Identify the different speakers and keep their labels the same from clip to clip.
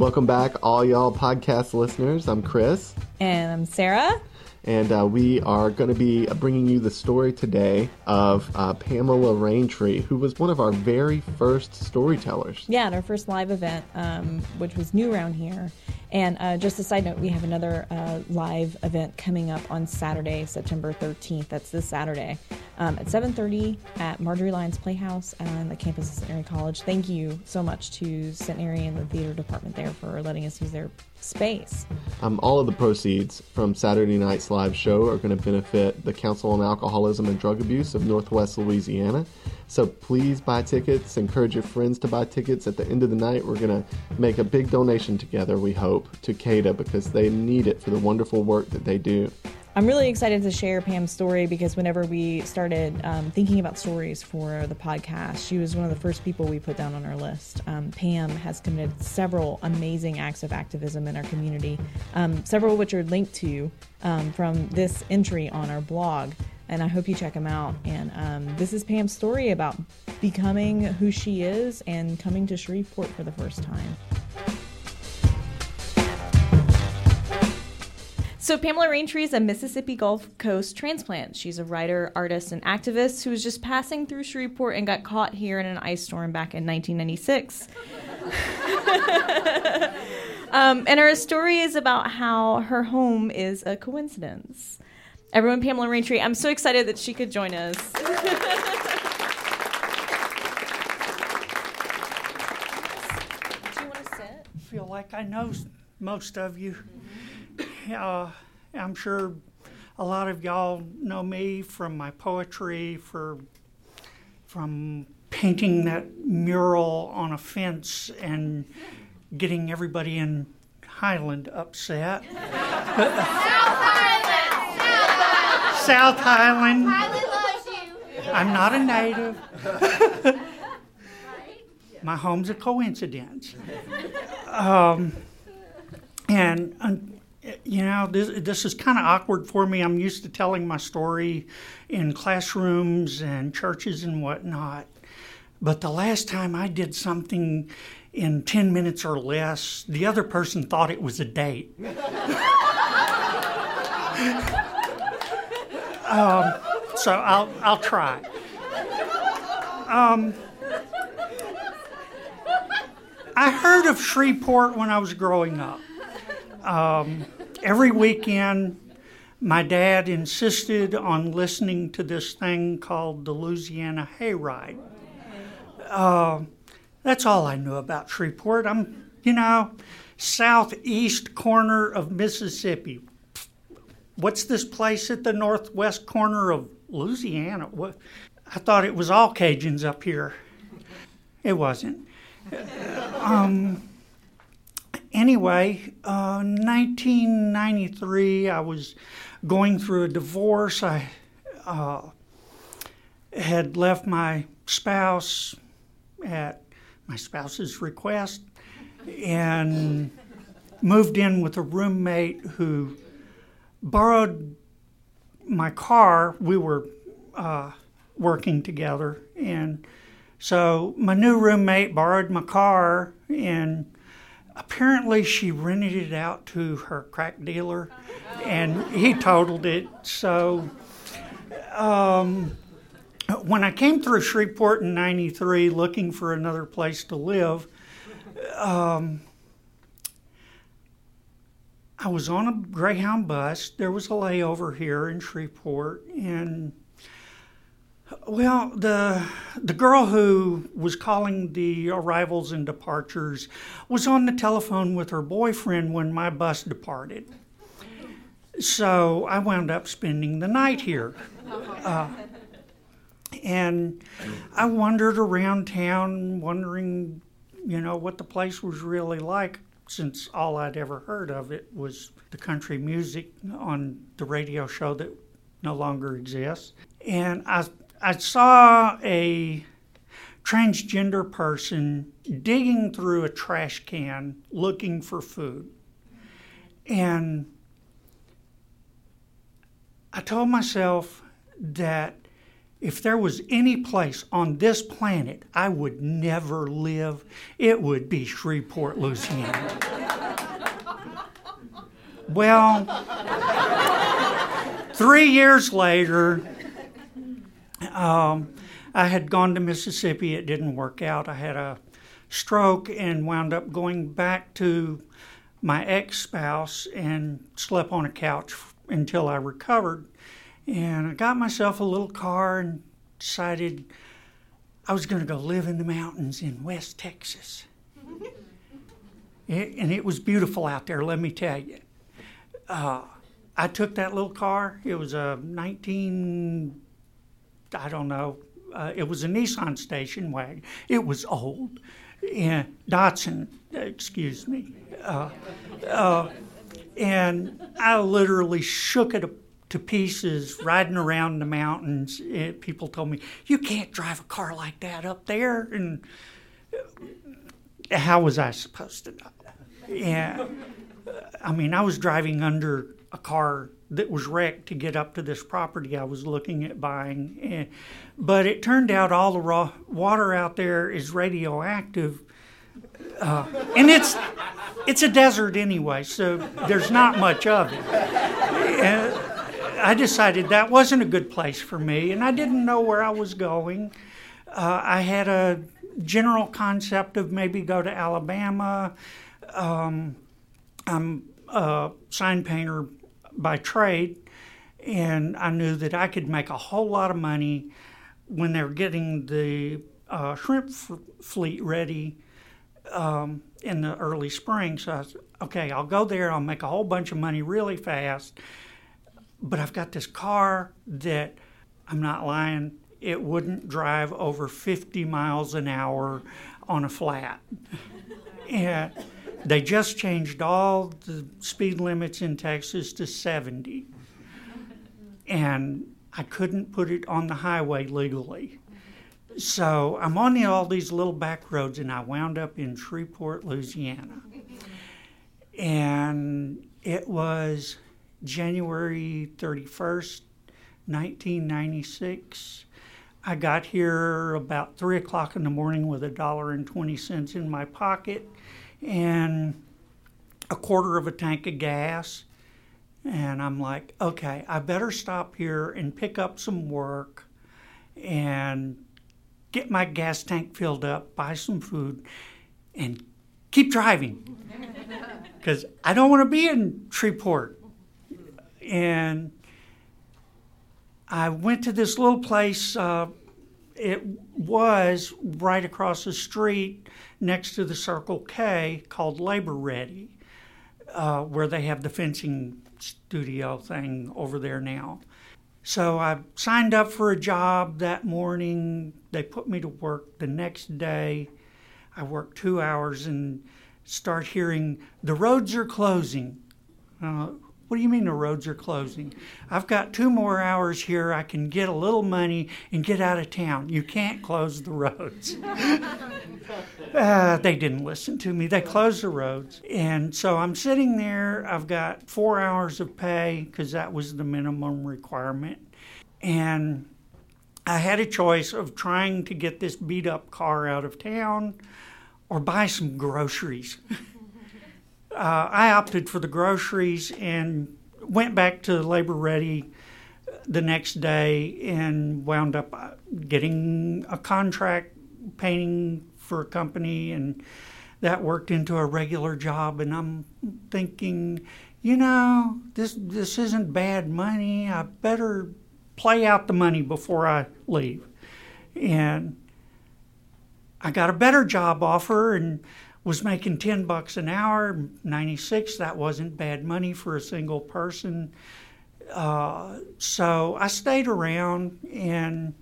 Speaker 1: Welcome back, all y'all podcast listeners. I'm Chris.
Speaker 2: And I'm Sarah.
Speaker 1: And uh, we are going to be bringing you the story today of uh, Pamela Raintree, who was one of our very first storytellers.
Speaker 2: Yeah, at our first live event, um, which was new around here. And uh, just a side note, we have another uh, live event coming up on Saturday, September 13th. That's this Saturday um, at 7:30 at Marjorie Lyons Playhouse on the campus of Centenary College. Thank you so much to Centenary and the theater department there for letting us use their space.
Speaker 1: Um, all of the proceeds from Saturday night's live show are going to benefit the Council on Alcoholism and Drug Abuse of Northwest Louisiana. So please buy tickets. Encourage your friends to buy tickets. At the end of the night, we're going to make a big donation together, we hope, to CADA because they need it for the wonderful work that they do.
Speaker 2: I'm really excited to share Pam's story because whenever we started um, thinking about stories for the podcast, she was one of the first people we put down on our list. Um, Pam has committed several amazing acts of activism in our community, um, several which are linked to um, from this entry on our blog. And I hope you check them out. And um, this is Pam's story about becoming who she is and coming to Shreveport for the first time. So, Pamela Raintree is a Mississippi Gulf Coast transplant. She's a writer, artist, and activist who was just passing through Shreveport and got caught here in an ice storm back in 1996. um, and her story is about how her home is a coincidence. Everyone, Pamela Raintree, I'm so excited that she could join us.
Speaker 3: Do you want to I feel like I know most of you. Uh, I'm sure a lot of y'all know me from my poetry, for from painting that mural on a fence and getting everybody in Highland upset.
Speaker 4: South Highland.
Speaker 3: South Highland.
Speaker 4: Highland loves you.
Speaker 3: I'm not a native. My home's a coincidence. Um, and, you know, this, this is kind of awkward for me. I'm used to telling my story in classrooms and churches and whatnot. But the last time I did something in 10 minutes or less, the other person thought it was a date. um, so I'll, I'll try. Um, I heard of Shreveport when I was growing up. Um, every weekend, my dad insisted on listening to this thing called the Louisiana Hayride. Uh, that's all I knew about Shreveport. I'm, you know, southeast corner of Mississippi. What's this place at the northwest corner of Louisiana? What? I thought it was all Cajuns up here. It wasn't. Um, anyway, uh, 1993, I was going through a divorce. I uh, had left my spouse at my spouse's request and moved in with a roommate who borrowed my car. We were uh, working together, and so my new roommate borrowed my car, and apparently she rented it out to her crack dealer, and he totaled it. So um, when I came through Shreveport in '93 looking for another place to live, um, I was on a Greyhound bus. There was a layover here in Shreveport, and well, the the girl who was calling the arrivals and departures was on the telephone with her boyfriend when my bus departed. So I wound up spending the night here. Uh, and I wandered around town wondering, you know, what the place was really like since all I'd ever heard of it was the country music on the radio show that no longer exists. And I I saw a transgender person digging through a trash can looking for food. And I told myself that if there was any place on this planet I would never live, it would be Shreveport, Louisiana. well, three years later, um, I had gone to Mississippi. It didn't work out. I had a stroke and wound up going back to my ex spouse and slept on a couch until I recovered. And I got myself a little car and decided I was going to go live in the mountains in West Texas. It, and it was beautiful out there, let me tell you. Uh, I took that little car. It was a 19, I don't know, uh, it was a Nissan station wagon. It was old. And Datsun, excuse me. Uh, uh, and I literally shook it to pieces riding around the mountains. It, people told me, You can't drive a car like that up there. And uh, how was I supposed to know? Yeah. I mean, I was driving under a car that was wrecked to get up to this property I was looking at buying. And, but it turned out all the raw water out there is radioactive. Uh, and it's it's a desert anyway, so there's not much of it. And I decided that wasn't a good place for me, and I didn't know where I was going. Uh, I had a general concept of maybe go to Alabama. Um, I'm a sign painter by trade, and I knew that I could make a whole lot of money when they were getting the uh, shrimp f- fleet ready um, in the early spring. So I said, okay, I'll go there. I'll make a whole bunch of money really fast. But I've got this car that I'm not lying. It wouldn't drive over 50 miles an hour on a flat. and they just changed all the speed limits in Texas to 70. And I couldn't put it on the highway legally. So I'm on the, all these little back roads, and I wound up in Shreveport, Louisiana. And it was January 31st, 1996. I got here about 3 o'clock in the morning with a dollar and 20 cents in my pocket and a quarter of a tank of gas. And I'm like, okay, I better stop here and pick up some work and get my gas tank filled up, buy some food, and keep driving. Because I don't want to be in Shreveport. And I went to this little place. Uh, it was right across the street next to the Circle K called Labor Ready, uh, where they have the fencing studio thing over there now. So I signed up for a job that morning. They put me to work the next day. I worked two hours and start hearing the roads are closing. Uh, what do you mean the roads are closing? I've got two more hours here. I can get a little money and get out of town. You can't close the roads. uh, they didn't listen to me. They closed the roads. And so I'm sitting there. I've got four hours of pay because that was the minimum requirement. And I had a choice of trying to get this beat up car out of town or buy some groceries. uh, I opted for the groceries and went back to Labor Ready the next day and wound up uh, getting a contract painting for a company and that worked into a regular job. And I'm thinking you know this this isn't bad money. I better play out the money before I leave. And I got a better job offer and was making 10 bucks an hour 96 that wasn't bad money for a single person. Uh, so i stayed around and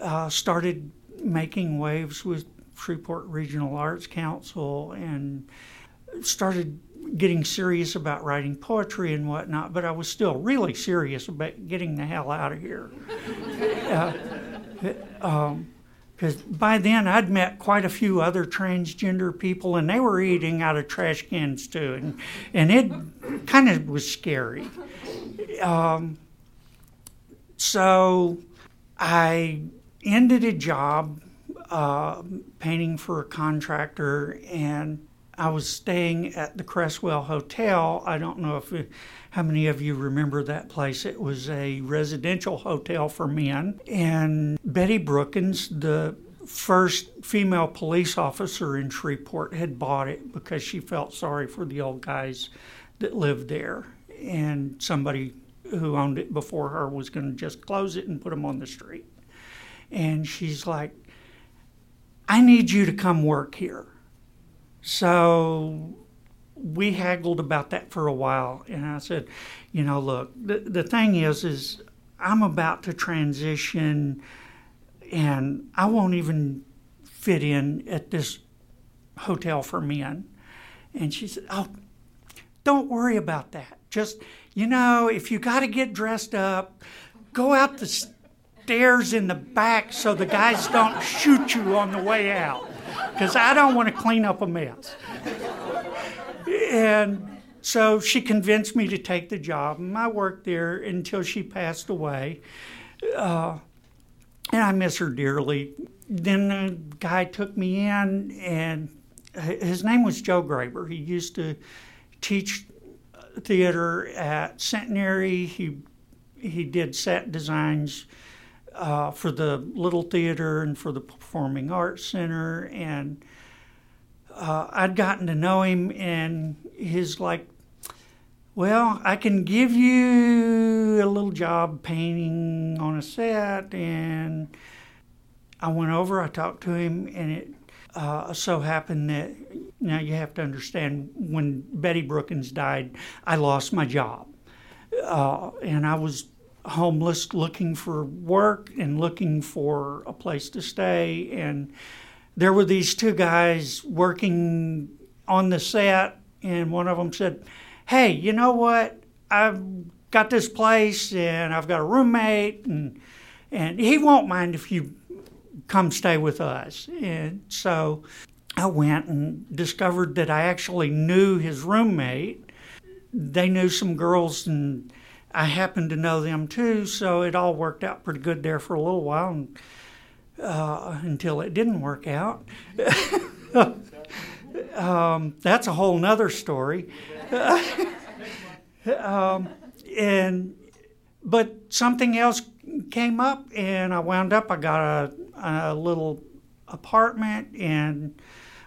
Speaker 3: uh, started making waves with shreveport regional arts council and started getting serious about writing poetry and whatnot but i was still really serious about getting the hell out of here. Uh, um, because by then I'd met quite a few other transgender people, and they were eating out of trash cans too, and and it kind of was scary. Um, so I ended a job uh, painting for a contractor, and I was staying at the Cresswell Hotel. I don't know if how many of you remember that place. It was a residential hotel for men, and Betty Brookins, the first female police officer in Shreveport, had bought it because she felt sorry for the old guys that lived there, and somebody who owned it before her was going to just close it and put them on the street. And she's like, I need you to come work here. So we haggled about that for a while. And I said, you know, look, the, the thing is, is I'm about to transition and I won't even fit in at this hotel for men. And she said, oh, don't worry about that. Just, you know, if you got to get dressed up, go out the stairs in the back so the guys don't shoot you on the way out. Because I don't want to clean up a mess. And so she convinced me to take the job. And I worked there until she passed away. Uh, and I miss her dearly. Then a guy took me in, and his name was Joe Graber. He used to teach theater at Centenary. He he did set designs uh, for the Little Theater and for the Performing Arts Center, and uh, I'd gotten to know him, and he's like, "Well, I can give you a little job painting on a set," and I went over. I talked to him, and it uh, so happened that now you have to understand when Betty Brookins died, I lost my job, uh, and I was homeless, looking for work and looking for a place to stay. And there were these two guys working on the set, and one of them said, "Hey, you know what? I've got this place, and I've got a roommate, and and he won't mind if you." come stay with us. And so I went and discovered that I actually knew his roommate. They knew some girls, and I happened to know them too. So it all worked out pretty good there for a little while and, uh, until it didn't work out. um, that's a whole nother story. um, and but something else came up, and I wound up. I got a a little apartment and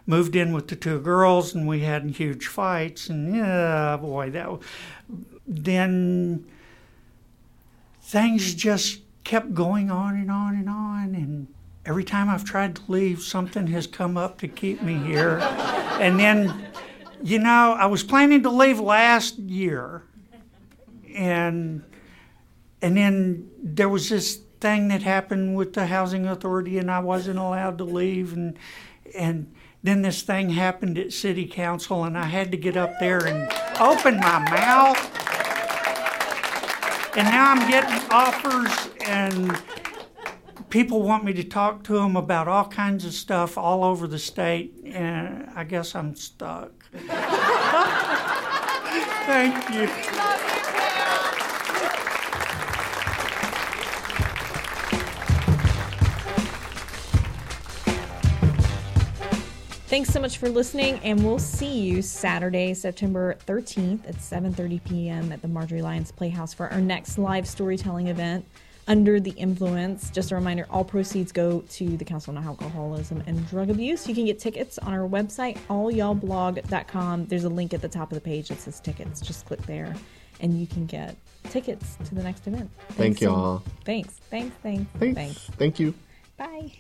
Speaker 3: moved in with the two girls and we had huge fights and yeah boy that then things mm. just kept going on and on and on and every time I've tried to leave something has come up to keep me here and then you know I was planning to leave last year and and then there was this thing that happened with the housing authority and I wasn't allowed to leave and and then this thing happened at city council and I had to get up there and open my mouth. And now I'm getting offers and people want me to talk to them about all kinds of stuff all over the state and I guess I'm stuck. Thank you.
Speaker 2: Thanks so much for listening, and we'll see you Saturday, September 13th at 7:30 p.m. at the Marjorie Lyons Playhouse for our next live storytelling event. Under the Influence. Just a reminder, all proceeds go to the Council on Alcoholism and Drug Abuse. You can get tickets on our website, allyallblog.com. There's a link at the top of the page that says tickets. Just click there, and you can get tickets to the next event.
Speaker 1: Thank y'all.
Speaker 2: Thanks. Thanks. Thanks.
Speaker 1: Thanks.
Speaker 2: Thanks.
Speaker 1: Thank you.
Speaker 2: Bye.